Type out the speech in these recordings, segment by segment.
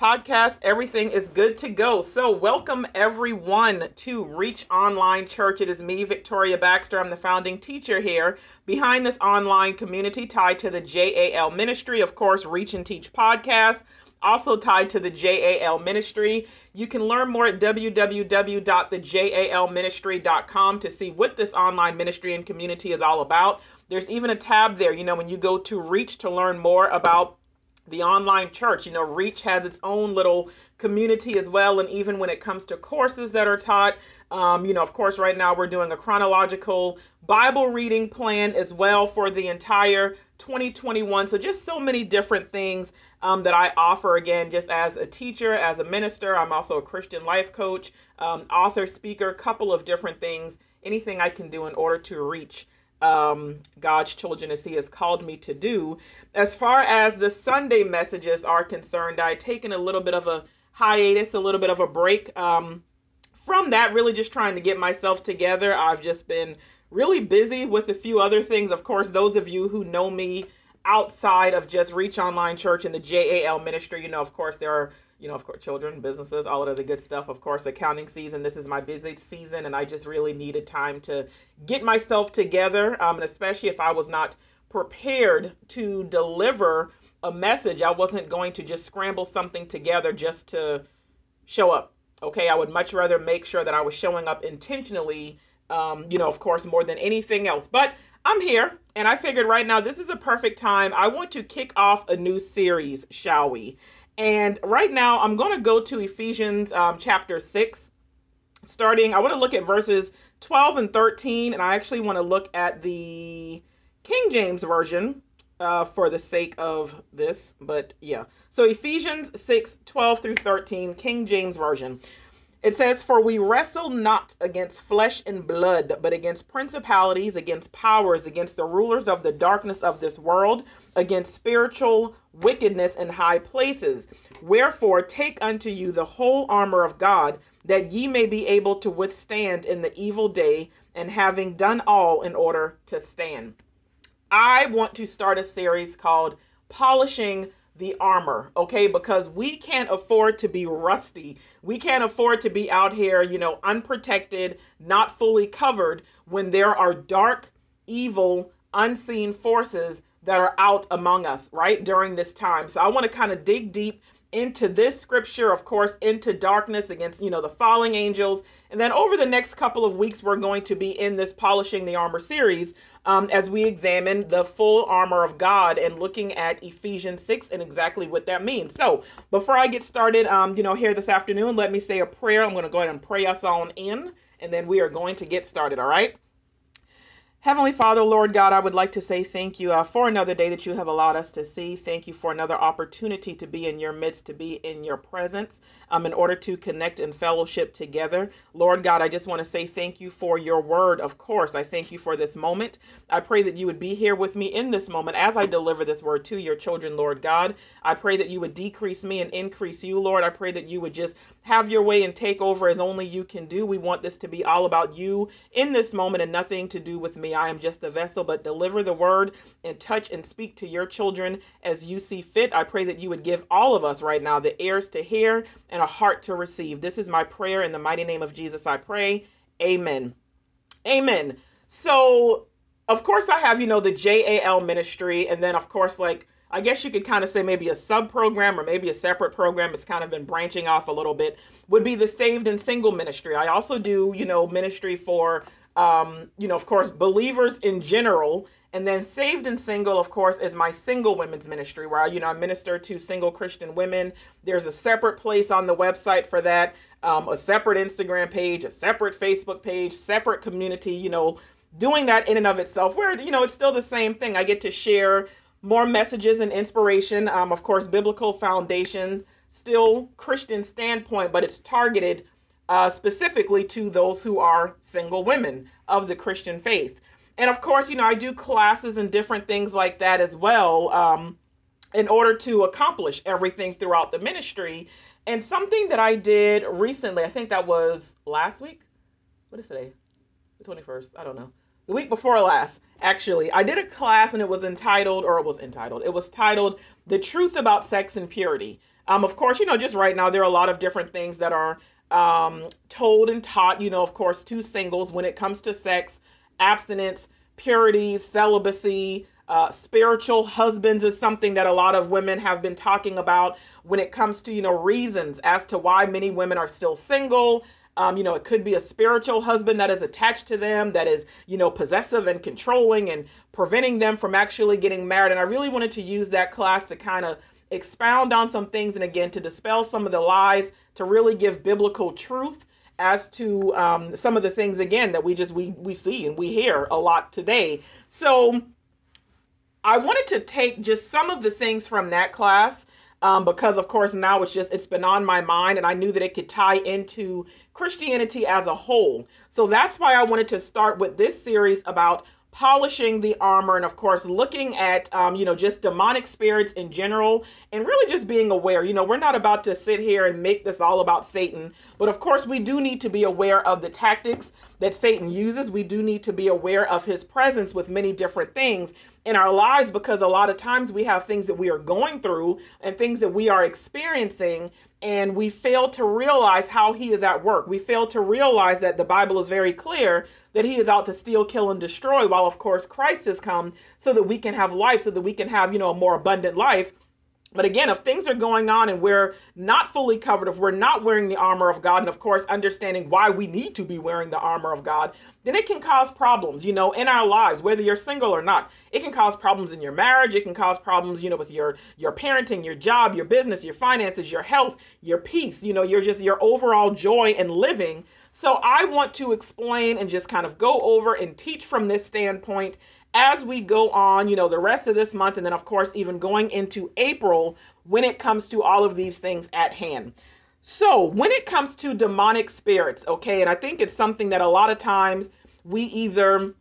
podcast. Everything is good to go. So, welcome everyone to Reach Online Church. It is me, Victoria Baxter. I'm the founding teacher here behind this online community tied to the JAL ministry. Of course, Reach and Teach podcast, also tied to the JAL ministry. You can learn more at www.thejalministry.com to see what this online ministry and community is all about. There's even a tab there, you know, when you go to Reach to learn more about the online church. You know, Reach has its own little community as well. And even when it comes to courses that are taught, um, you know, of course, right now we're doing a chronological Bible reading plan as well for the entire 2021. So just so many different things um, that I offer again, just as a teacher, as a minister. I'm also a Christian life coach, um, author, speaker, couple of different things. Anything I can do in order to reach um, God's children as He has called me to do. As far as the Sunday messages are concerned, I've taken a little bit of a hiatus, a little bit of a break um, from that, really just trying to get myself together. I've just been really busy with a few other things. Of course, those of you who know me outside of just Reach Online Church and the JAL ministry, you know, of course, there are you know, of course, children, businesses, all of the good stuff. Of course, accounting season. This is my busy season, and I just really needed time to get myself together. Um, and especially if I was not prepared to deliver a message, I wasn't going to just scramble something together just to show up. Okay, I would much rather make sure that I was showing up intentionally. Um, you know, of course, more than anything else. But I'm here, and I figured right now this is a perfect time. I want to kick off a new series, shall we? And right now, I'm going to go to Ephesians um, chapter 6, starting, I want to look at verses 12 and 13, and I actually want to look at the King James Version uh, for the sake of this. But yeah, so Ephesians 6, 12 through 13, King James Version. It says, For we wrestle not against flesh and blood, but against principalities, against powers, against the rulers of the darkness of this world, against spiritual wickedness in high places. Wherefore, take unto you the whole armor of God, that ye may be able to withstand in the evil day, and having done all in order to stand. I want to start a series called Polishing the armor, okay? Because we can't afford to be rusty. We can't afford to be out here, you know, unprotected, not fully covered when there are dark, evil, unseen forces that are out among us, right? During this time. So I want to kind of dig deep into this scripture, of course, into darkness against, you know, the falling angels. And then over the next couple of weeks, we're going to be in this Polishing the Armor series um, as we examine the full armor of God and looking at Ephesians 6 and exactly what that means. So before I get started, um, you know, here this afternoon, let me say a prayer. I'm going to go ahead and pray us on in, and then we are going to get started, all right? Heavenly Father, Lord God, I would like to say thank you uh, for another day that you have allowed us to see. Thank you for another opportunity to be in your midst, to be in your presence, um, in order to connect and fellowship together. Lord God, I just want to say thank you for your word. Of course, I thank you for this moment. I pray that you would be here with me in this moment as I deliver this word to your children, Lord God. I pray that you would decrease me and increase you, Lord. I pray that you would just have your way and take over as only you can do. We want this to be all about you in this moment and nothing to do with me. I am just a vessel, but deliver the word and touch and speak to your children as you see fit. I pray that you would give all of us right now the ears to hear and a heart to receive. This is my prayer in the mighty name of Jesus. I pray. Amen. Amen. So, of course, I have, you know, the JAL ministry, and then, of course, like I guess you could kind of say maybe a sub program or maybe a separate program. It's kind of been branching off a little bit. Would be the saved and single ministry. I also do, you know, ministry for, um, you know, of course, believers in general. And then saved and single, of course, is my single women's ministry where I, you know, I minister to single Christian women. There's a separate place on the website for that, um, a separate Instagram page, a separate Facebook page, separate community, you know, doing that in and of itself where, you know, it's still the same thing. I get to share more messages and inspiration. Um, of course, biblical foundation, still Christian standpoint, but it's targeted uh, specifically to those who are single women of the Christian faith. And of course, you know, I do classes and different things like that as well um, in order to accomplish everything throughout the ministry. And something that I did recently, I think that was last week. What is today? The 21st. I don't know the week before last, actually, I did a class and it was entitled, or it was entitled, it was titled The Truth About Sex and Purity. Um, of course, you know, just right now, there are a lot of different things that are um, told and taught, you know, of course, to singles when it comes to sex, abstinence, purity, celibacy, uh, spiritual husbands is something that a lot of women have been talking about when it comes to, you know, reasons as to why many women are still single. Um, you know, it could be a spiritual husband that is attached to them, that is, you know, possessive and controlling and preventing them from actually getting married. And I really wanted to use that class to kind of expound on some things and again to dispel some of the lies, to really give biblical truth as to um, some of the things again that we just we we see and we hear a lot today. So I wanted to take just some of the things from that class um, because of course now it's just it's been on my mind and I knew that it could tie into Christianity as a whole. So that's why I wanted to start with this series about polishing the armor and of course looking at um, you know just demonic spirits in general and really just being aware. You know we're not about to sit here and make this all about satan but of course we do need to be aware of the tactics that satan uses. We do need to be aware of his presence with many different things in our lives because a lot of times we have things that we are going through and things that we are experiencing and we fail to realize how he is at work. We fail to realize that the Bible is very clear that he is out to steal, kill, and destroy, while of course Christ has come so that we can have life, so that we can have, you know, a more abundant life. But again, if things are going on and we're not fully covered, if we're not wearing the armor of God, and of course, understanding why we need to be wearing the armor of God, then it can cause problems, you know, in our lives, whether you're single or not. It can cause problems in your marriage. It can cause problems, you know, with your your parenting, your job, your business, your finances, your health, your peace, you know, your just your overall joy and living. So I want to explain and just kind of go over and teach from this standpoint as we go on, you know, the rest of this month, and then, of course, even going into April when it comes to all of these things at hand. So, when it comes to demonic spirits, okay, and I think it's something that a lot of times we either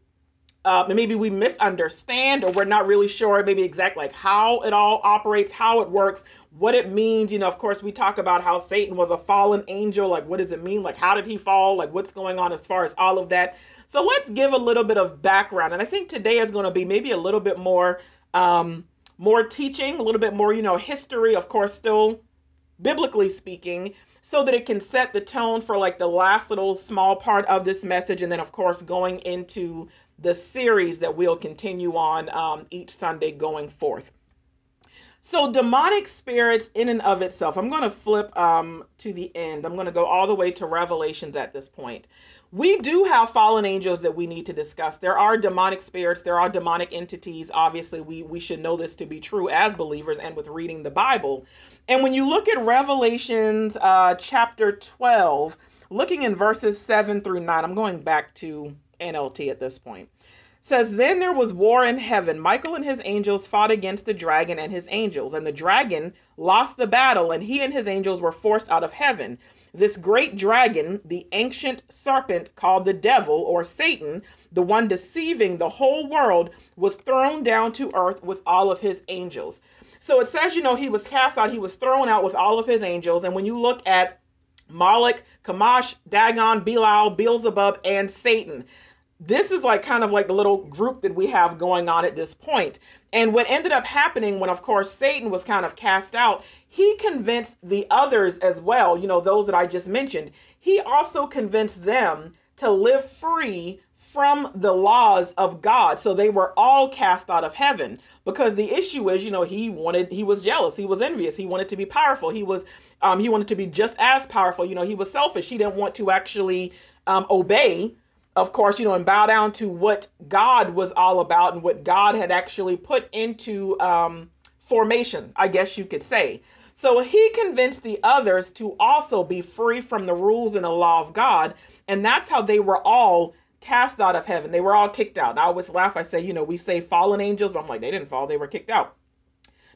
uh, maybe we misunderstand or we're not really sure maybe exactly like how it all operates how it works what it means. You know of course we talk about how satan was a fallen angel. Like what does it mean? Like how did he fall? Like what's going on as far as all of that so let's give a little bit of background. And I think today is going to be maybe a little bit more um, more teaching, a little bit more, you know, history, of course, still biblically speaking, so that it can set the tone for like the last little small part of this message. And then, of course, going into the series that we'll continue on um, each Sunday going forth. So, demonic spirits in and of itself, I'm going to flip um, to the end. I'm going to go all the way to Revelations at this point we do have fallen angels that we need to discuss. There are demonic spirits, there are demonic entities. Obviously, we, we should know this to be true as believers and with reading the Bible. And when you look at Revelations uh, chapter 12, looking in verses 7 through 9, I'm going back to NLT at this point. Says, Then there was war in heaven. Michael and his angels fought against the dragon and his angels, and the dragon lost the battle, and he and his angels were forced out of heaven. This great dragon, the ancient serpent called the devil or Satan, the one deceiving the whole world, was thrown down to earth with all of his angels. So it says, you know, he was cast out, he was thrown out with all of his angels. And when you look at Moloch, Chemosh, Dagon, Belial, Beelzebub, and Satan, this is like kind of like the little group that we have going on at this point. And what ended up happening when, of course, Satan was kind of cast out, he convinced the others as well, you know, those that I just mentioned. He also convinced them to live free from the laws of God. So they were all cast out of heaven because the issue is, you know, he wanted, he was jealous, he was envious, he wanted to be powerful, he was, um, he wanted to be just as powerful. You know, he was selfish. He didn't want to actually um, obey of course, you know, and bow down to what God was all about and what God had actually put into um, formation, I guess you could say. So he convinced the others to also be free from the rules and the law of God. And that's how they were all cast out of heaven. They were all kicked out. I always laugh. I say, you know, we say fallen angels, but I'm like, they didn't fall, they were kicked out.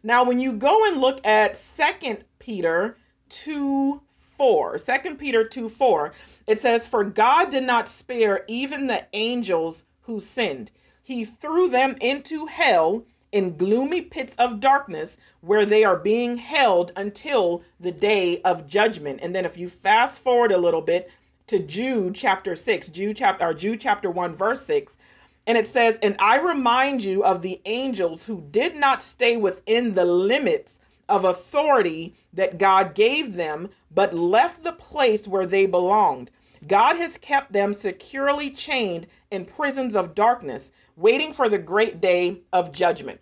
Now, when you go and look at Second Peter 2 4, 2 Peter 2 4, it says, For God did not spare even the angels who sinned. He threw them into hell in gloomy pits of darkness where they are being held until the day of judgment. And then if you fast forward a little bit to Jude chapter 6, Jude chapter or Jude chapter 1 verse 6, and it says, "And I remind you of the angels who did not stay within the limits of authority that God gave them, but left the place where they belonged. God has kept them securely chained in prisons of darkness, waiting for the great day of judgment.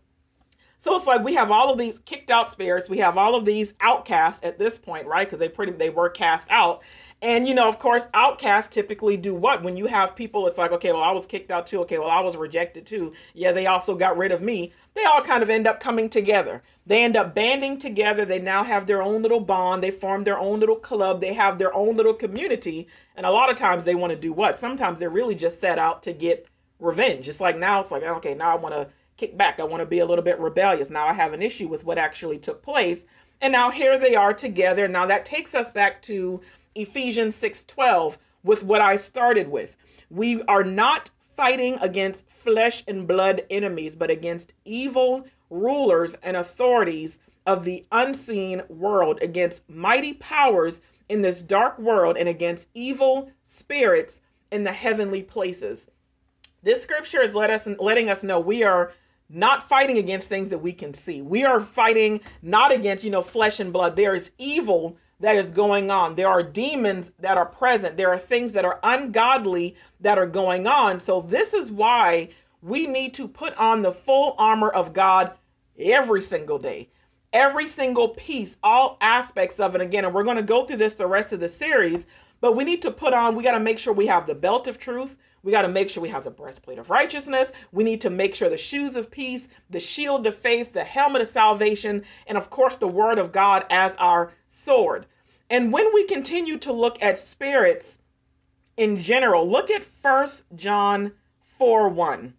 So it's like we have all of these kicked out spirits, we have all of these outcasts at this point, right? Because they pretty they were cast out. And you know, of course, outcasts typically do what? When you have people, it's like, okay, well, I was kicked out too. Okay, well, I was rejected too. Yeah, they also got rid of me. They all kind of end up coming together. They end up banding together. They now have their own little bond. They form their own little club. They have their own little community. And a lot of times they want to do what? Sometimes they're really just set out to get revenge. It's like now it's like, okay, now I want to kick back. I want to be a little bit rebellious. Now I have an issue with what actually took place. And now here they are together. Now that takes us back to Ephesians 6:12 with what I started with. We are not fighting against flesh and blood enemies, but against evil rulers and authorities of the unseen world, against mighty powers in this dark world, and against evil spirits in the heavenly places. This scripture is let us, letting us know we are not fighting against things that we can see. We are fighting not against, you know, flesh and blood. There is evil that is going on. There are demons that are present. There are things that are ungodly that are going on. So this is why we need to put on the full armor of God every single day. Every single piece, all aspects of it again. And we're going to go through this the rest of the series, but we need to put on, we got to make sure we have the belt of truth. We got to make sure we have the breastplate of righteousness. We need to make sure the shoes of peace, the shield of faith, the helmet of salvation, and of course the word of God as our sword. And when we continue to look at spirits in general, look at 1 John 4 1.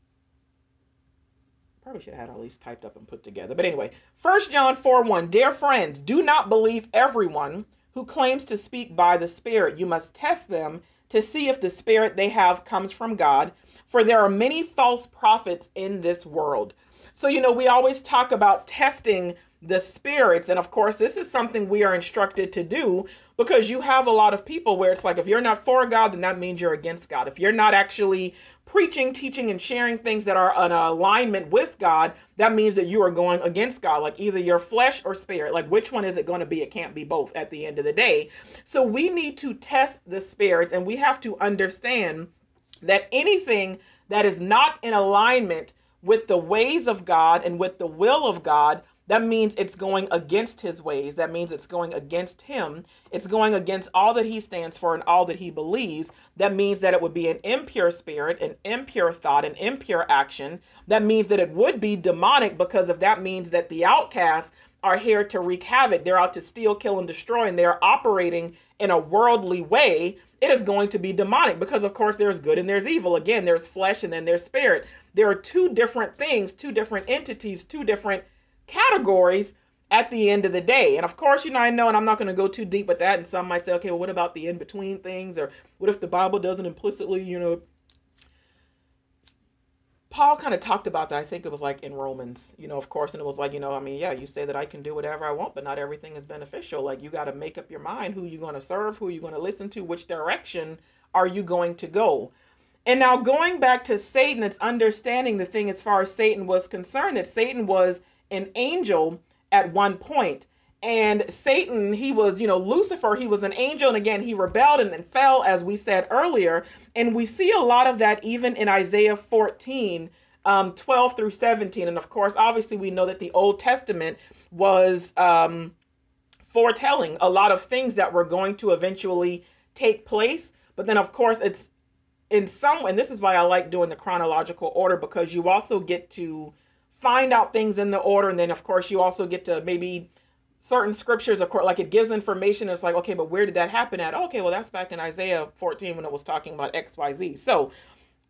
Probably should have had all these typed up and put together. But anyway, 1 John 4 1. Dear friends, do not believe everyone who claims to speak by the Spirit. You must test them to see if the spirit they have comes from God, for there are many false prophets in this world. So, you know, we always talk about testing the spirits. And of course, this is something we are instructed to do because you have a lot of people where it's like, if you're not for God, then that means you're against God. If you're not actually preaching, teaching, and sharing things that are in alignment with God, that means that you are going against God. Like either your flesh or spirit. Like which one is it going to be? It can't be both at the end of the day. So we need to test the spirits and we have to understand that anything that is not in alignment with the ways of God and with the will of God that means it's going against his ways. That means it's going against him. It's going against all that he stands for and all that he believes. That means that it would be an impure spirit, an impure thought, an impure action. That means that it would be demonic because if that means that the outcasts are here to wreak havoc, they're out to steal, kill, and destroy, and they're operating in a worldly way, it is going to be demonic because, of course, there's good and there's evil. Again, there's flesh and then there's spirit. There are two different things, two different entities, two different categories at the end of the day. And of course, you know, I know, and I'm not going to go too deep with that. And some might say, okay, well, what about the in between things? Or what if the Bible doesn't implicitly, you know, Paul kind of talked about that. I think it was like in Romans, you know, of course, and it was like, you know, I mean, yeah, you say that I can do whatever I want, but not everything is beneficial. Like you got to make up your mind who you're going to serve, who you're going to listen to, which direction are you going to go. And now going back to Satan, it's understanding the thing as far as Satan was concerned that Satan was an angel at one point. And Satan, he was, you know, Lucifer, he was an angel. And again, he rebelled and, and fell, as we said earlier. And we see a lot of that even in Isaiah 14, um, 12 through 17. And of course, obviously, we know that the Old Testament was um, foretelling a lot of things that were going to eventually take place. But then, of course, it's in some, and this is why I like doing the chronological order because you also get to find out things in the order and then of course you also get to maybe certain scriptures of course like it gives information it's like okay but where did that happen at? Okay well that's back in isaiah 14 when it was talking about xyz so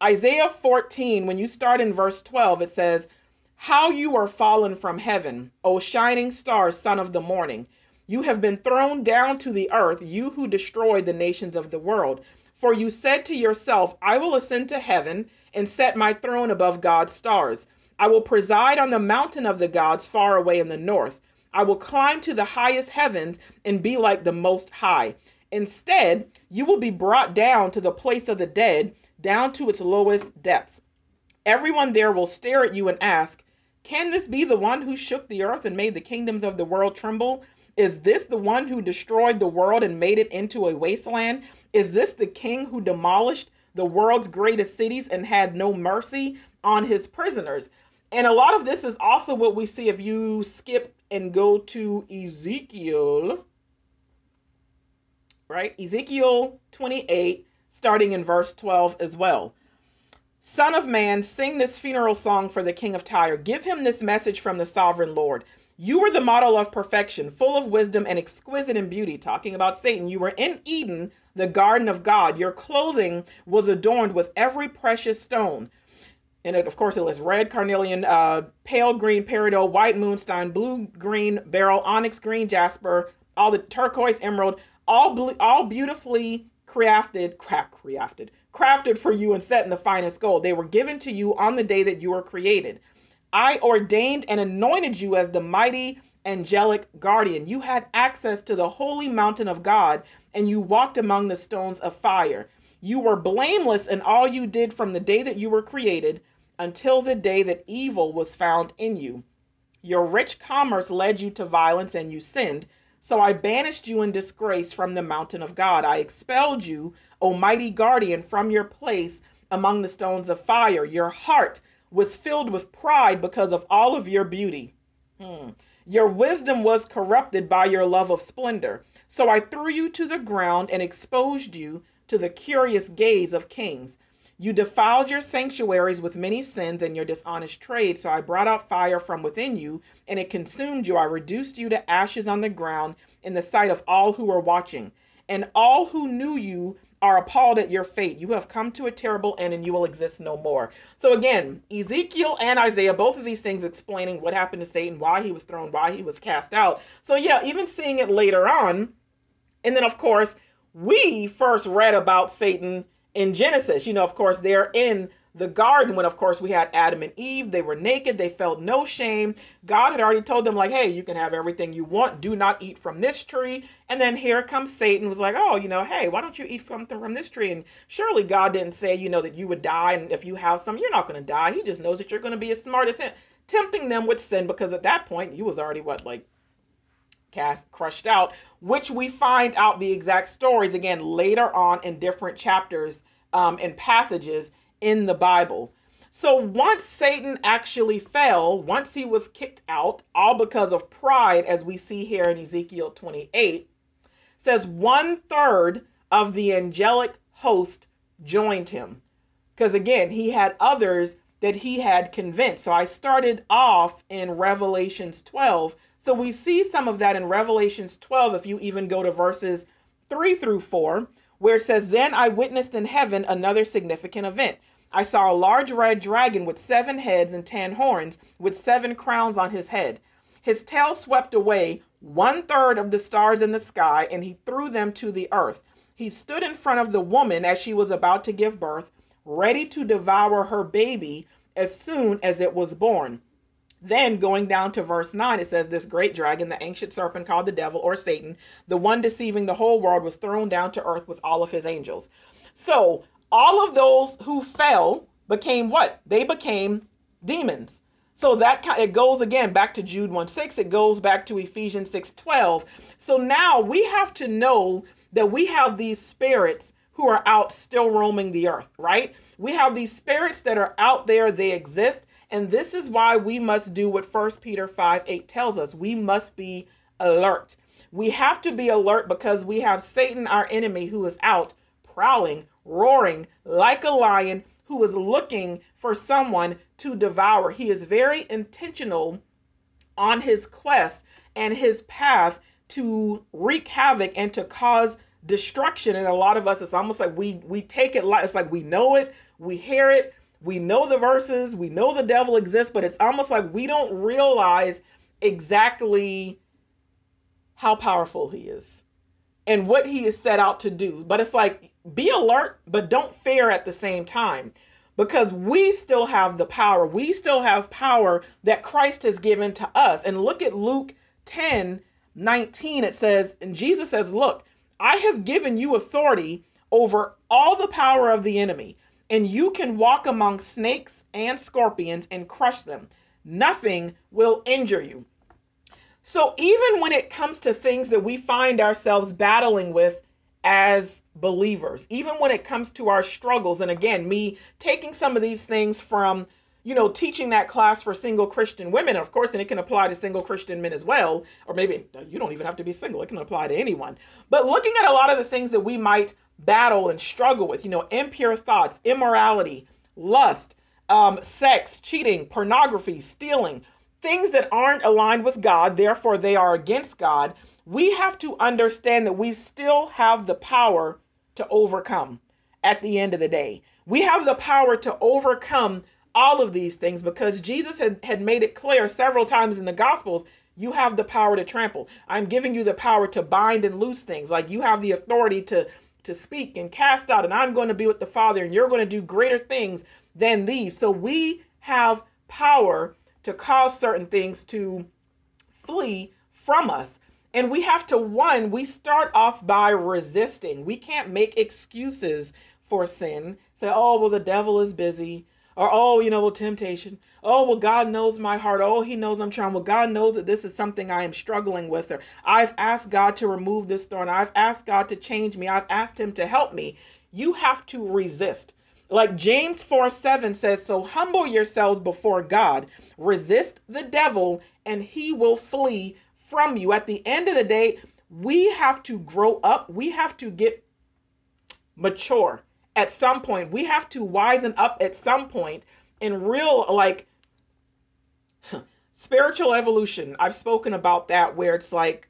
isaiah 14 when you start in verse 12 it says how you are fallen from heaven o shining star son of the morning. You have been thrown down to the earth you who destroyed the nations of the world for you said to yourself i will ascend to heaven and set my throne above god's stars I will preside on the mountain of the gods far away in the north. I will climb to the highest heavens and be like the Most High. Instead, you will be brought down to the place of the dead, down to its lowest depths. Everyone there will stare at you and ask, Can this be the one who shook the earth and made the kingdoms of the world tremble? Is this the one who destroyed the world and made it into a wasteland? Is this the king who demolished the world's greatest cities and had no mercy on his prisoners? And a lot of this is also what we see if you skip and go to Ezekiel, right? Ezekiel 28, starting in verse 12 as well. Son of man, sing this funeral song for the king of Tyre. Give him this message from the sovereign Lord. You were the model of perfection, full of wisdom and exquisite in beauty. Talking about Satan, you were in Eden, the garden of God. Your clothing was adorned with every precious stone. And it, of course, it was red carnelian, uh, pale green peridot, white moonstone, blue green beryl, onyx green jasper, all the turquoise emerald, all all beautifully crafted, craft, crafted, crafted for you and set in the finest gold. They were given to you on the day that you were created. I ordained and anointed you as the mighty angelic guardian. You had access to the holy mountain of God, and you walked among the stones of fire. You were blameless in all you did from the day that you were created until the day that evil was found in you. Your rich commerce led you to violence, and you sinned. So I banished you in disgrace from the mountain of God. I expelled you, O mighty guardian, from your place among the stones of fire. Your heart was filled with pride because of all of your beauty. Hmm. Your wisdom was corrupted by your love of splendor. So I threw you to the ground and exposed you to the curious gaze of kings. You defiled your sanctuaries with many sins and your dishonest trade. So I brought out fire from within you, and it consumed you. I reduced you to ashes on the ground in the sight of all who were watching. And all who knew you are appalled at your fate. You have come to a terrible end and you will exist no more. So, again, Ezekiel and Isaiah, both of these things explaining what happened to Satan, why he was thrown, why he was cast out. So, yeah, even seeing it later on. And then, of course, we first read about Satan in Genesis. You know, of course, they're in the garden when of course we had Adam and Eve. They were naked. They felt no shame. God had already told them like hey you can have everything you want. Do not eat from this tree. And then here comes Satan was like oh you know hey why don't you eat something from this tree? And surely God didn't say you know that you would die. And if you have some you're not going to die. He just knows that you're going to be as smart as him. Tempting them with sin because at that point you was already what like cast crushed out which we find out the exact stories again later on in different chapters um, and passages in the Bible. So once Satan actually fell, once he was kicked out, all because of pride, as we see here in Ezekiel 28, says one third of the angelic host joined him. Because again, he had others that he had convinced. So I started off in Revelations 12. So we see some of that in Revelations 12, if you even go to verses 3 through 4, where it says, Then I witnessed in heaven another significant event. I saw a large red dragon with seven heads and ten horns, with seven crowns on his head. His tail swept away one third of the stars in the sky, and he threw them to the earth. He stood in front of the woman as she was about to give birth, ready to devour her baby as soon as it was born. Then going down to verse 9, it says, This great dragon, the ancient serpent called the devil or Satan, the one deceiving the whole world, was thrown down to earth with all of his angels. So all of those who fell became what? They became demons. So that kind it goes again back to Jude 1 6, it goes back to Ephesians 6 12. So now we have to know that we have these spirits who are out still roaming the earth, right? We have these spirits that are out there, they exist, and this is why we must do what 1 Peter 5 8 tells us. We must be alert. We have to be alert because we have Satan, our enemy, who is out prowling, roaring like a lion who is looking for someone to devour. He is very intentional on his quest and his path to wreak havoc and to cause destruction. And a lot of us, it's almost like we we take it like it's like we know it, we hear it, we know the verses, we know the devil exists, but it's almost like we don't realize exactly how powerful he is and what he is set out to do. But it's like be alert, but don't fear at the same time because we still have the power. We still have power that Christ has given to us. And look at Luke 10 19. It says, and Jesus says, Look, I have given you authority over all the power of the enemy and you can walk among snakes and scorpions and crush them. nothing will injure you. So even when it comes to things that we find ourselves battling with as believers, even when it comes to our struggles, and again, me taking some of these things from you know, teaching that class for single Christian women, of course, and it can apply to single Christian men as well, or maybe you don't even have to be single, it can apply to anyone. But looking at a lot of the things that we might battle and struggle with, you know, impure thoughts, immorality, lust, um, sex, cheating, pornography, stealing, things that aren't aligned with God, therefore they are against God, we have to understand that we still have the power to overcome at the end of the day. We have the power to overcome all of these things because Jesus had, had made it clear several times in the Gospels you have the power to trample. I'm giving you the power to bind and loose things. Like you have the authority to to speak and cast out, and I'm going to be with the Father, and you're going to do greater things than these. So we have power to cause certain things to flee from us. And we have to, one, we start off by resisting. We can't make excuses for sin. Say, oh, well, the devil is busy. Or, oh, you know, well, temptation. Oh, well, God knows my heart. Oh, He knows I'm trying. Well, God knows that this is something I am struggling with. Or I've asked God to remove this thorn. I've asked God to change me. I've asked Him to help me. You have to resist. Like James 4 7 says, So humble yourselves before God, resist the devil, and he will flee from you. At the end of the day, we have to grow up. We have to get mature at some point. We have to wisen up at some point in real, like, spiritual evolution. I've spoken about that where it's like,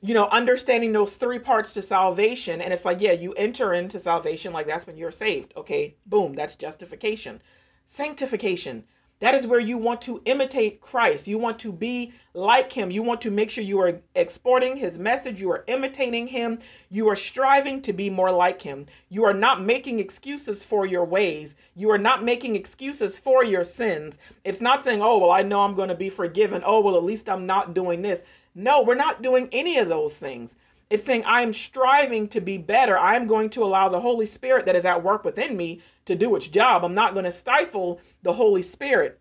you know, understanding those three parts to salvation. And it's like, yeah, you enter into salvation, like that's when you're saved. Okay, boom, that's justification. Sanctification. That is where you want to imitate Christ. You want to be like him. You want to make sure you are exporting his message. You are imitating him. You are striving to be more like him. You are not making excuses for your ways. You are not making excuses for your sins. It's not saying, oh, well, I know I'm going to be forgiven. Oh, well, at least I'm not doing this. No, we're not doing any of those things. It's saying I'm striving to be better. I'm going to allow the Holy Spirit that is at work within me to do its job. I'm not going to stifle the Holy Spirit.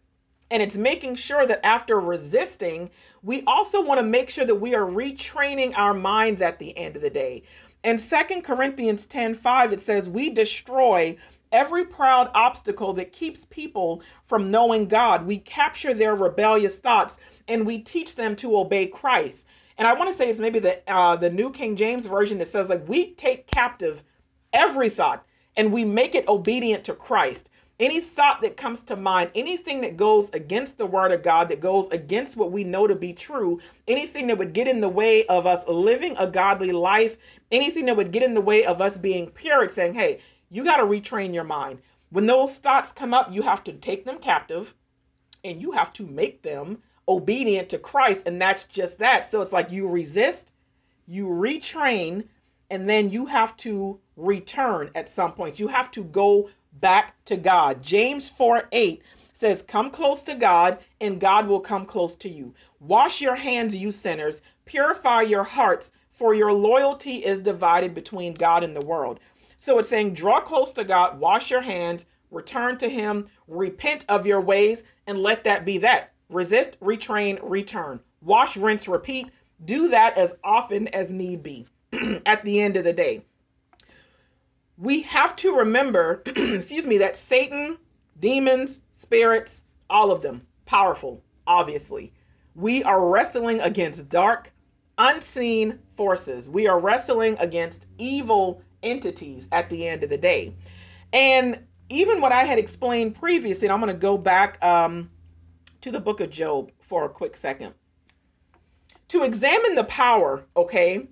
And it's making sure that after resisting, we also want to make sure that we are retraining our minds at the end of the day. In 2 Corinthians 10 5, it says, We destroy every proud obstacle that keeps people from knowing God. We capture their rebellious thoughts and we teach them to obey Christ and I want to say it's maybe the uh, the New King James version that says like we take captive every thought and we make it obedient to Christ. Any thought that comes to mind, anything that goes against the word of God, that goes against what we know to be true, anything that would get in the way of us living a godly life, anything that would get in the way of us being pure, saying, hey, you got to retrain your mind. When those thoughts come up, you have to take them captive and you have to make them obedient to Christ. And that's just that. So it's like you resist, you retrain, and then you have to return at some point. You have to go back to God. James 4 8 says, Come close to God, and God will come close to you. Wash your hands, you sinners. Purify your hearts, for your loyalty is divided between God and the world. So it's saying, Draw close to God, wash your hands, return to Him, repent of your ways, and let that be that. Resist, retrain, return. Wash, rinse, repeat. Do that as often as need be at the end of the day. We have to remember, excuse me, that Satan, demons, spirits, all of them, powerful, obviously. We are wrestling against dark, unseen forces. We are wrestling against evil entities at the end of the day. And even what I had explained previously, and I'm going to go back um, to the book of Job for a quick second. To examine the power, okay,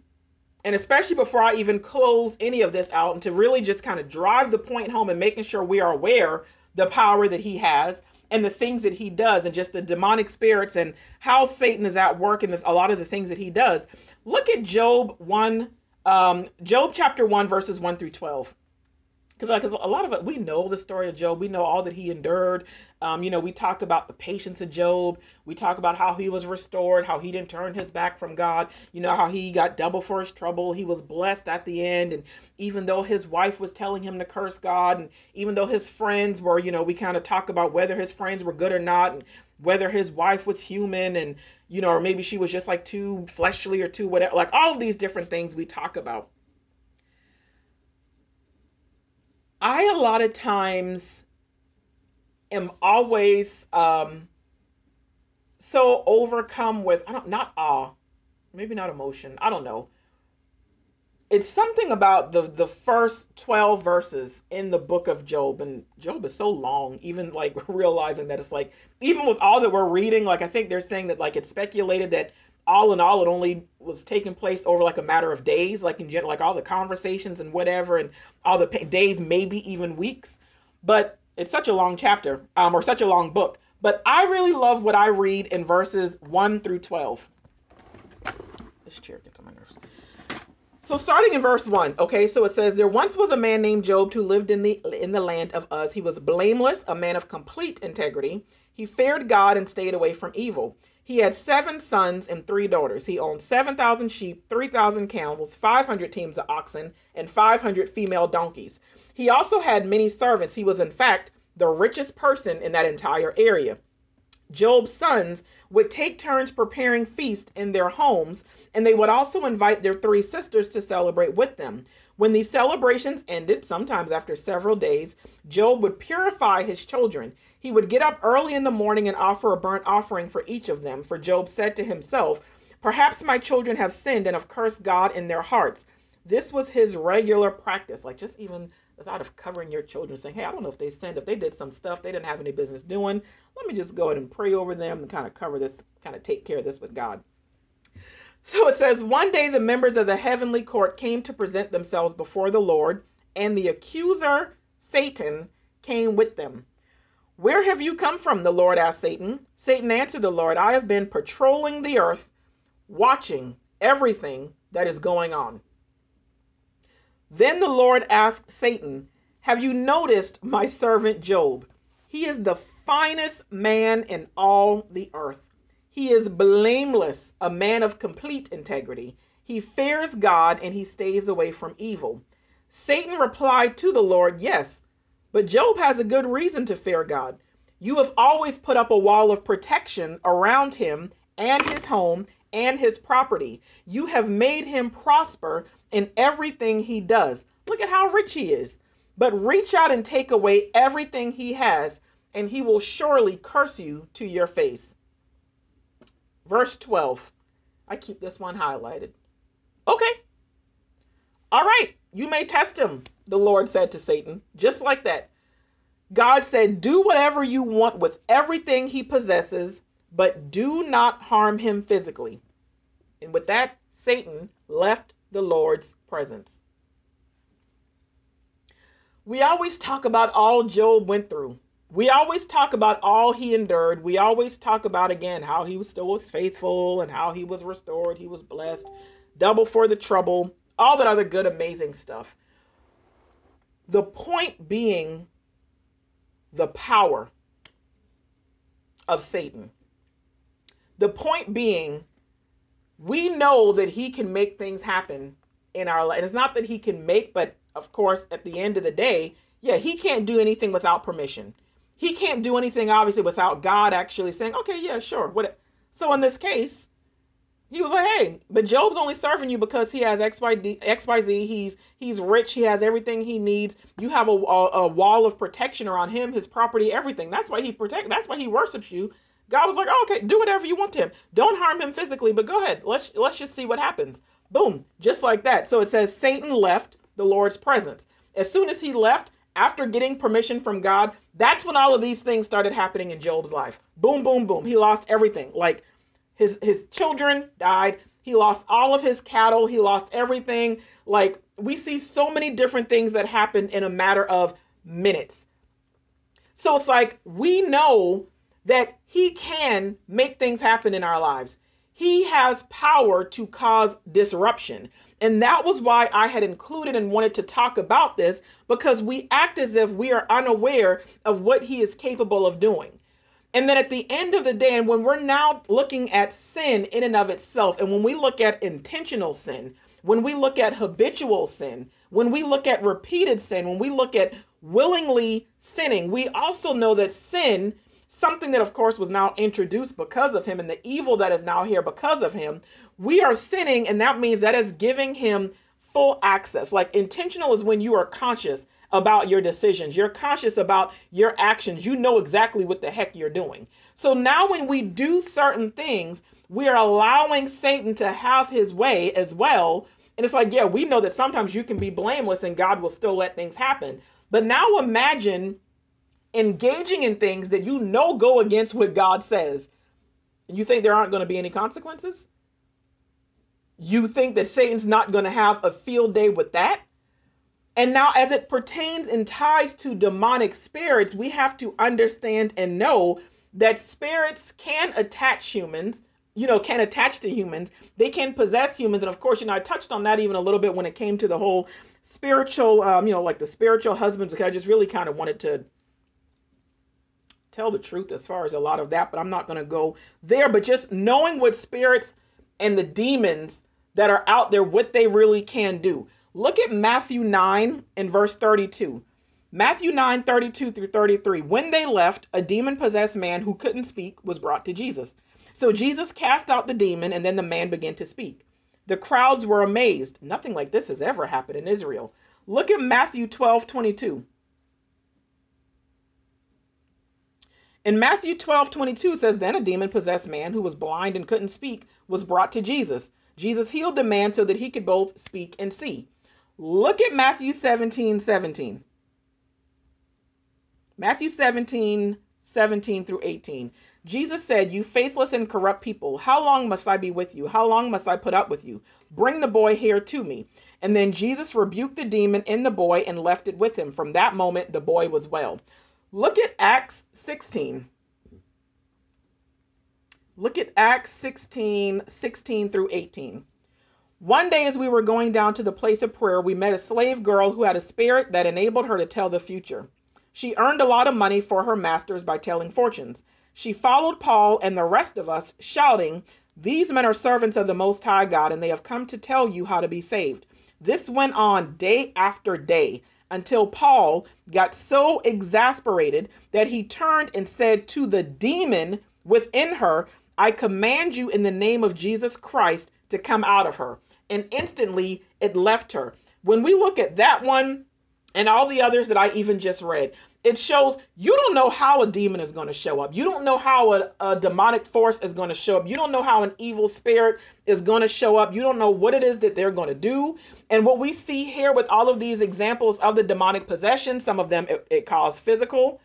and especially before I even close any of this out, and to really just kind of drive the point home and making sure we are aware the power that he has and the things that he does, and just the demonic spirits and how Satan is at work and a lot of the things that he does. Look at Job 1, um, Job chapter 1, verses 1 through 12 because like a lot of it we know the story of job. We know all that he endured. Um, you know we talk about the patience of job. We talk about how he was restored how he didn't turn his back from god. You know how he got double for his trouble. He was blessed at the end. And even though his wife was telling him to curse god and even though his friends were you know we kind of talk about whether his friends were good or not and whether his wife was human and you know or maybe she was just like too fleshly or too whatever like all of these different things we talk about i a lot of times am always um so overcome with i don't not awe maybe not emotion i don't know. It's something about the the first 12 verses in the book of Job and Job is so long even like realizing that it's like even with all that we're reading like I think they're saying that like it's speculated that all in all it only was taking place over like a matter of days like in general like all the conversations and whatever and all the days maybe even weeks but it's such a long chapter um or such a long book but I really love what I read in verses 1 through 12 this chair gets on my nerves so starting in verse 1, okay, so it says there once was a man named Job who lived in the in the land of Uz. He was blameless, a man of complete integrity. He feared God and stayed away from evil. He had seven sons and three daughters. He owned 7,000 sheep, 3,000 camels, 500 teams of oxen, and 500 female donkeys. He also had many servants. He was, in fact, the richest person in that entire area. Job's sons would take turns preparing feasts in their homes, and they would also invite their three sisters to celebrate with them. When these celebrations ended, sometimes after several days, Job would purify his children. He would get up early in the morning and offer a burnt offering for each of them, for Job said to himself, Perhaps my children have sinned and have cursed God in their hearts. This was his regular practice, like just even the thought of covering your children, saying, Hey, I don't know if they sinned, if they did some stuff they didn't have any business doing. Let me just go ahead and pray over them and kind of cover this, kind of take care of this with God. So it says, One day the members of the heavenly court came to present themselves before the Lord, and the accuser, Satan, came with them. Where have you come from? The Lord asked Satan. Satan answered the Lord, I have been patrolling the earth, watching everything that is going on. Then the Lord asked Satan, Have you noticed my servant Job? He is the finest man in all the earth. He is blameless, a man of complete integrity. He fears God and he stays away from evil. Satan replied to the Lord, Yes, but Job has a good reason to fear God. You have always put up a wall of protection around him and his home and his property. You have made him prosper in everything he does. Look at how rich he is. But reach out and take away everything he has, and he will surely curse you to your face. Verse 12. I keep this one highlighted. Okay. All right. You may test him, the Lord said to Satan, just like that. God said, Do whatever you want with everything he possesses, but do not harm him physically. And with that, Satan left the Lord's presence. We always talk about all Job went through. We always talk about all he endured. We always talk about again how he was still was faithful and how he was restored, he was blessed, double for the trouble, all that other good amazing stuff. The point being the power of Satan. The point being we know that he can make things happen in our life. And it's not that he can make, but of course, at the end of the day, yeah, he can't do anything without permission. He can't do anything obviously without God actually saying, okay, yeah, sure. What? So in this case, he was like, hey, but Job's only serving you because he has XYZ. XYZ. He's he's rich. He has everything he needs. You have a, a, a wall of protection around him, his property, everything. That's why he protect. That's why he worships you God was like, oh, okay, do whatever you want to him. Don't harm him physically, but go ahead. Let's let's just see what happens. Boom, just like that. So it says Satan left the Lord's presence. As soon as he left, after getting permission from God, that's when all of these things started happening in Job's life. Boom, boom, boom. He lost everything. Like his his children died. He lost all of his cattle. He lost everything. Like we see so many different things that happen in a matter of minutes. So it's like we know that he can make things happen in our lives. He has power to cause disruption. And that was why I had included and wanted to talk about this because we act as if we are unaware of what he is capable of doing. And then at the end of the day, and when we're now looking at sin in and of itself, and when we look at intentional sin, when we look at habitual sin, when we look at repeated sin, when we look at willingly sinning, we also know that sin something that, of course, was now introduced because of him and the evil that is now here because of him, we are sinning, and that means that is giving him full access. Like intentional is when you are conscious about your decisions. You're conscious about your actions. You know exactly what the heck you're doing. So now when we do certain things, we are allowing Satan to have his way as well. And it's like, yeah, we know that sometimes you can be blameless and God will still let things happen. But now imagine engaging in things that you know go against what God says. You think there aren't going to be any consequences? You think that Satan's not going to have a field day with that? And now, as it pertains and ties to demonic spirits, we have to understand and know that spirits can attach humans, you know, can attach to humans. They can possess humans. And of course, you know, I touched on that even a little bit when it came to the whole spiritual, um, you know, like the spiritual husbands. Because I just really kind of wanted to tell the truth as far as a lot of that, but I'm not going to go there. But just knowing what spirits and the demons that are out there, what they really can do. Look at Matthew 9 and verse 32. Matthew 9, 32 through 33. When they left, a demon possessed man who couldn't speak was brought to Jesus. So Jesus cast out the demon, and then the man began to speak. The crowds were amazed. Nothing like this has ever happened in Israel. Look at Matthew 12, 22. In Matthew 12, 22 says, Then a demon possessed man who was blind and couldn't speak was brought to Jesus. Jesus healed the man so that he could both speak and see. Look at Matthew 17 17. Matthew 17 17 through 18. Jesus said, You faithless and corrupt people, how long must I be with you? How long must I put up with you? Bring the boy here to me. And then Jesus rebuked the demon in the boy and left it with him. From that moment, the boy was well. Look at Acts 16. Look at Acts 16 16 through 18. One day, as we were going down to the place of prayer, we met a slave girl who had a spirit that enabled her to tell the future. She earned a lot of money for her masters by telling fortunes. She followed Paul and the rest of us, shouting, These men are servants of the Most High God, and they have come to tell you how to be saved. This went on day after day until Paul got so exasperated that he turned and said to the demon within her, I command you in the name of Jesus Christ to come out of her and instantly it left her. When we look at that one and all the others that I even just read, it shows you don't know how a demon is going to show up. You don't know how a, a demonic force is going to show up. You don't know how an evil spirit is going to show up. You don't know what it is that they're going to do. And what we see here with all of these examples of the demonic possession, some of them it, it caused physical,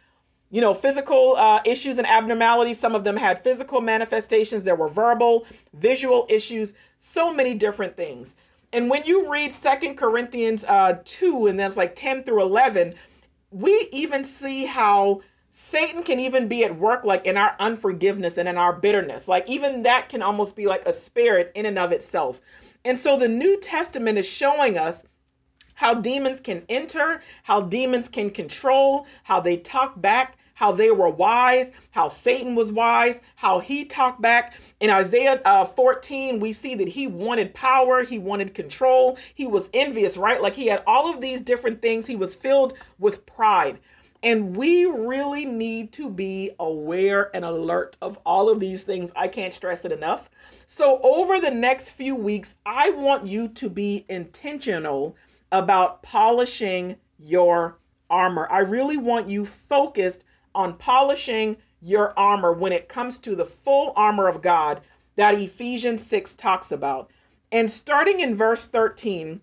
you know, physical uh, issues and abnormalities. Some of them had physical manifestations. There were verbal, visual issues, so many different things. And when you read Second Corinthians uh, 2, and that's like 10 through 11, we even see how Satan can even be at work like in our unforgiveness and in our bitterness. Like even that can almost be like a spirit in and of itself. And so the New Testament is showing us how demons can enter, how demons can control, how they talk back, how they were wise, how Satan was wise, how he talked back. In Isaiah uh, 14, we see that he wanted power, he wanted control, he was envious, right? Like he had all of these different things. He was filled with pride. And we really need to be aware and alert of all of these things. I can't stress it enough. So, over the next few weeks, I want you to be intentional about polishing your armor. I really want you focused on polishing your armor when it comes to the full armor of God that Ephesians 6 talks about. And starting in verse 13,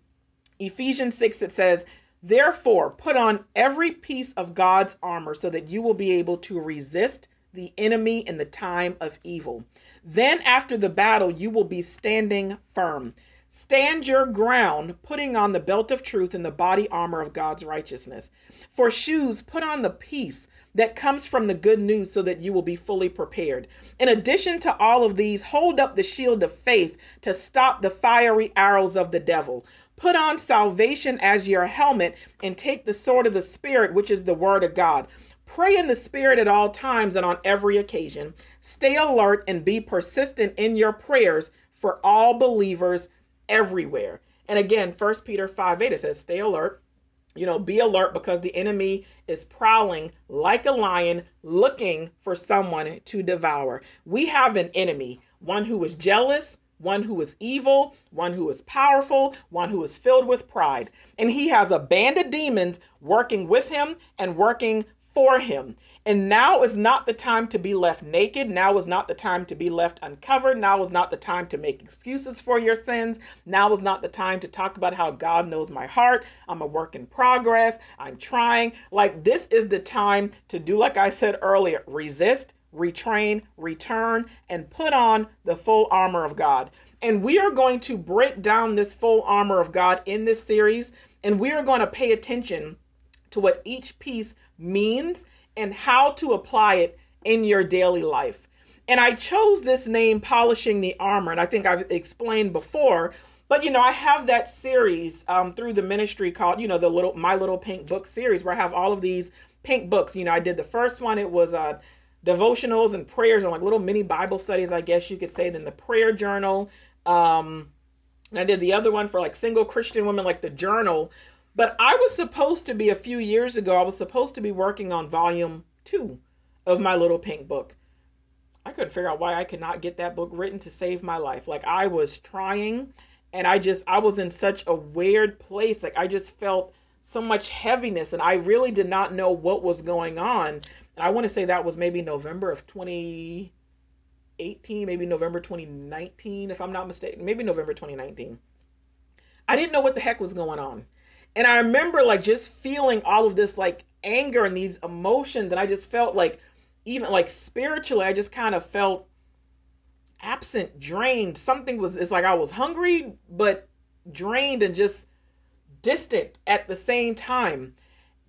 Ephesians 6, it says, Therefore, put on every piece of God's armor so that you will be able to resist the enemy in the time of evil. Then, after the battle, you will be standing firm. Stand your ground, putting on the belt of truth and the body armor of God's righteousness. For shoes, put on the peace that comes from the good news so that you will be fully prepared. In addition to all of these, hold up the shield of faith to stop the fiery arrows of the devil. Put on salvation as your helmet and take the sword of the Spirit, which is the word of God. Pray in the Spirit at all times and on every occasion. Stay alert and be persistent in your prayers for all believers everywhere. And again, 1 Peter 5 8, it says, Stay alert you know, be alert because the enemy is prowling like a lion looking for someone to devour. We have an enemy, one who is jealous, one who is evil, one who is powerful, one who is filled with pride. And he has a band of demons working with him and working for him. And now is not the time to be left naked. Now is not the time to be left uncovered. Now is not the time to make excuses for your sins. Now is not the time to talk about how God knows my heart. I'm a work in progress. I'm trying. Like, this is the time to do, like I said earlier, resist, retrain, return, and put on the full armor of God. And we are going to break down this full armor of God in this series, and we are going to pay attention to what each piece means and how to apply it in your daily life. And I chose this name, Polishing the Armor, and I think I've explained before. But you know, I have that series um, through the ministry called, you know, the little My Little Pink Book series, where I have all of these pink books. You know, I did the first one; it was uh, devotionals and prayers, and like little mini Bible studies, I guess you could say. Then the prayer journal. Um, and I did the other one for like single Christian women, like the journal. But I was supposed to be a few years ago, I was supposed to be working on volume two of my little pink book. I couldn't figure out why I could not get that book written to save my life. Like I was trying and I just I was in such a weird place. Like I just felt so much heaviness and I really did not know what was going on. And I want to say that was maybe November of 2018, maybe November 2019 if I'm not mistaken, maybe November 2019. I didn't know what the heck was going on. And I remember like just feeling all of this like anger and these emotions and I just felt like even like spiritually I just kind of felt absent, drained. Something was it's like I was hungry but drained and just distant at the same time.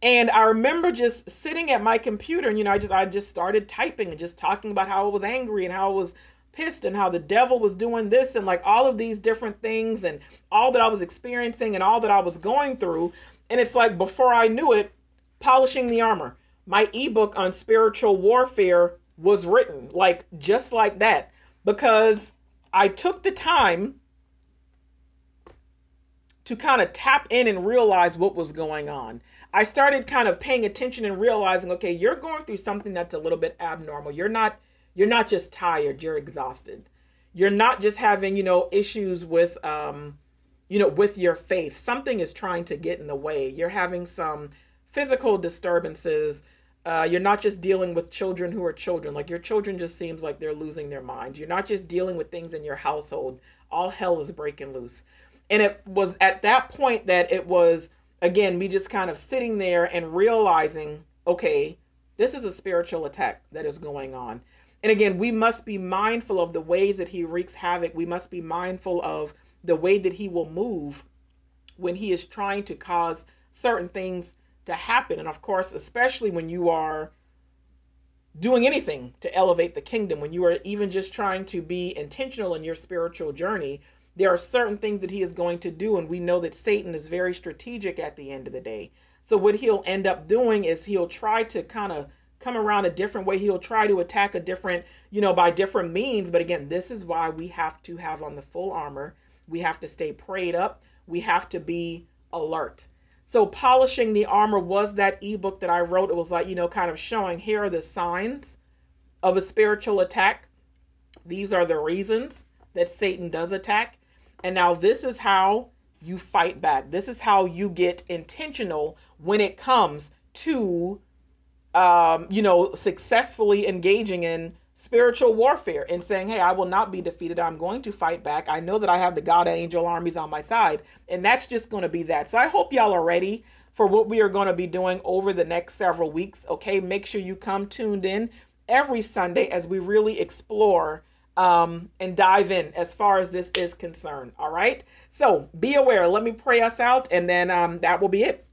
And I remember just sitting at my computer and you know I just I just started typing and just talking about how I was angry and how I was pissed and how the devil was doing this and like all of these different things and all that I was experiencing and all that I was going through. And it's like before I knew it, polishing the armor. My ebook on spiritual warfare was written like just like that because I took the time to kind of tap in and realize what was going on. I started kind of paying attention and realizing, okay, you're going through something that's a little bit abnormal. You're not you're not just tired, you're exhausted. You're not just having, you know, issues with um, you know, with your faith. Something is trying to get in the way. You're having some physical disturbances. Uh, you're not just dealing with children who are children. Like your children just seems like they're losing their minds. You're not just dealing with things in your household. All hell is breaking loose. And it was at that point that it was again me just kind of sitting there and realizing, okay, this is a spiritual attack that is going on. And again, we must be mindful of the ways that he wreaks havoc. We must be mindful of the way that he will move when he is trying to cause certain things to happen. And of course, especially when you are doing anything to elevate the kingdom, when you are even just trying to be intentional in your spiritual journey, there are certain things that he is going to do. And we know that Satan is very strategic at the end of the day. So, what he'll end up doing is he'll try to kind of come around a different way. He'll try to attack a different, you know, by different means. But again, this is why we have to have on the full armor. We have to stay prayed up. We have to be alert. So, polishing the armor was that ebook that I wrote. It was like, you know, kind of showing here are the signs of a spiritual attack. These are the reasons that Satan does attack. And now, this is how you fight back. This is how you get intentional when it comes to um, you know, successfully engaging in spiritual warfare and saying, Hey, I will not be defeated. I'm going to fight back. I know that I have the God angel armies on my side. And that's just going to be that. So I hope y'all are ready for what we are going to be doing over the next several weeks. Okay. Make sure you come tuned in every Sunday as we really explore um, and dive in as far as this is concerned. All right. So be aware. Let me pray us out and then um, that will be it.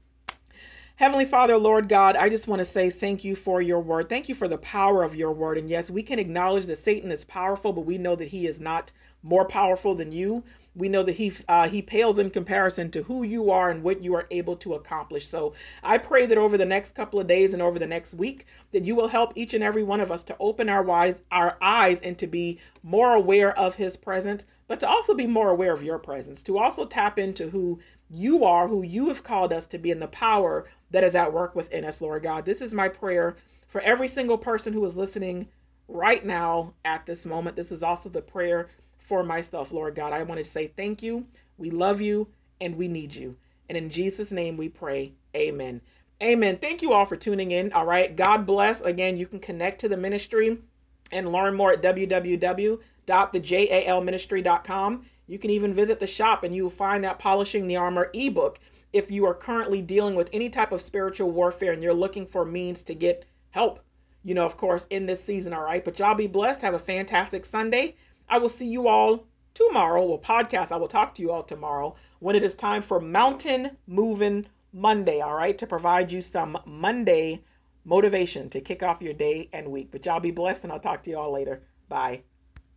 Heavenly Father, Lord God, I just want to say thank you for your word. Thank you for the power of your word. And yes, we can acknowledge that Satan is powerful, but we know that he is not more powerful than you. We know that he uh, he pales in comparison to who you are and what you are able to accomplish. So I pray that over the next couple of days and over the next week, that you will help each and every one of us to open our wise our eyes and to be more aware of His presence, but to also be more aware of your presence, to also tap into who you are who you have called us to be in the power that is at work within us, Lord God. This is my prayer for every single person who is listening right now at this moment. This is also the prayer for myself, Lord God. I want to say thank you. We love you and we need you. And in Jesus' name we pray. Amen. Amen. Thank you all for tuning in. All right. God bless. Again, you can connect to the ministry and learn more at www.thejalministry.com. You can even visit the shop and you will find that Polishing the Armor ebook if you are currently dealing with any type of spiritual warfare and you're looking for means to get help, you know, of course, in this season. All right. But y'all be blessed. Have a fantastic Sunday. I will see you all tomorrow. Well, podcast, I will talk to you all tomorrow when it is time for Mountain Moving Monday. All right. To provide you some Monday motivation to kick off your day and week. But y'all be blessed and I'll talk to you all later. Bye.